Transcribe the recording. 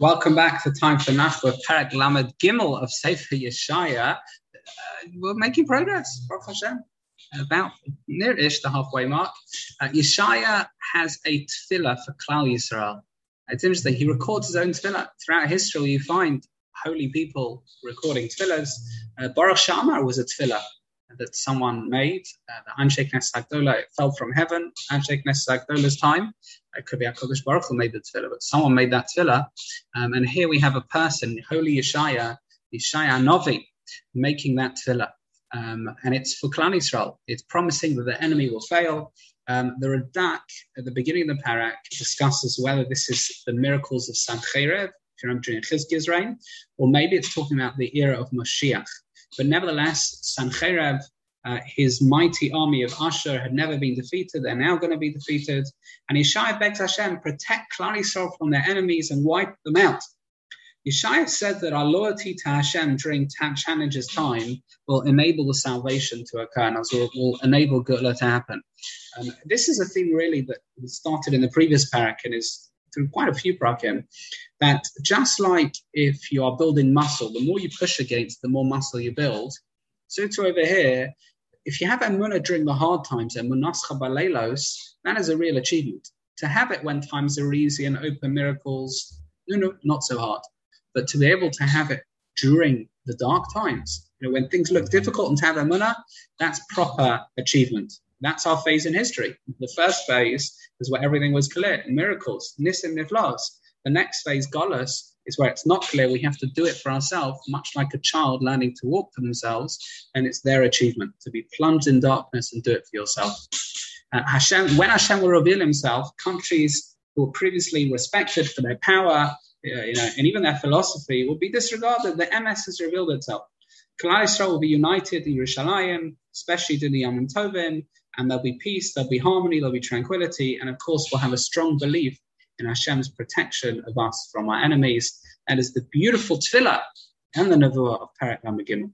Welcome back to Time for Nachma, Parak Lamed Gimel of Sefer Yeshaya. Uh, we're making progress, Baruch Hashem, about near-ish the halfway mark. Uh, Yeshaya has a tefillah for Klal Yisrael. It's interesting. He records his own tefillah. Throughout history, you find holy people recording tefillahs. Uh, Baruch She'amar was a tefillah that someone made. Uh, the Anshe Knesset HaGedola, it fell from heaven. Anshe Knesset HaGedola's time. It could be HaKadosh Baruch who made the tefillah, but someone made that tefillah. Um, and here we have a person, Holy Yeshaya, Yeshaya Novi, making that tefillah. Um, and it's for Klal Yisrael. It's promising that the enemy will fail. Um, the Radak at the beginning of the parak discusses whether this is the miracles of Sancherev, if you remember during Chizkiah's reign, or maybe it's talking about the era of Mashiach. But nevertheless, Sancheirav, uh, his mighty army of Ashur had never been defeated. They're now going to be defeated. And Yeshaya begs Hashem, protect Klal from their enemies and wipe them out. Yeshaya said that our loyalty to Hashem during challenges time will enable the salvation to occur and will, will enable Geula to happen. This is a theme really that started in the previous parak and is through quite a few prakim, that just like if you are building muscle, the more you push against, the more muscle you build. So to over here, if you have emunah during the hard times, emunascha baleilos, that is a real achievement. To have it when times are easy and open miracles, no, no, not so hard. But to be able to have it during the dark times, you know, when things look difficult and to have emunah, that's proper achievement. That's our phase in history. The first phase is where everything was clear, miracles, nisim niflas. The next phase, Golas, is where it's not clear. We have to do it for ourselves, much like a child learning to walk for themselves, and it's their achievement to be plunged in darkness and do it for yourself. Uh, Hashem, when Hashem will reveal Himself, countries who were previously respected for their power, uh, you know, and even their philosophy will be disregarded. The emes has revealed itself. Klal Yisrael will be united in Yerushalayim, especially during the Yom Tovim, and there'll be peace, there'll be harmony, there'll be tranquility, and of course, we'll have a strong belief in Hashem's protection of us from our enemies. That is the beautiful tefillah and the nevuah of Parak Lamed Gimel.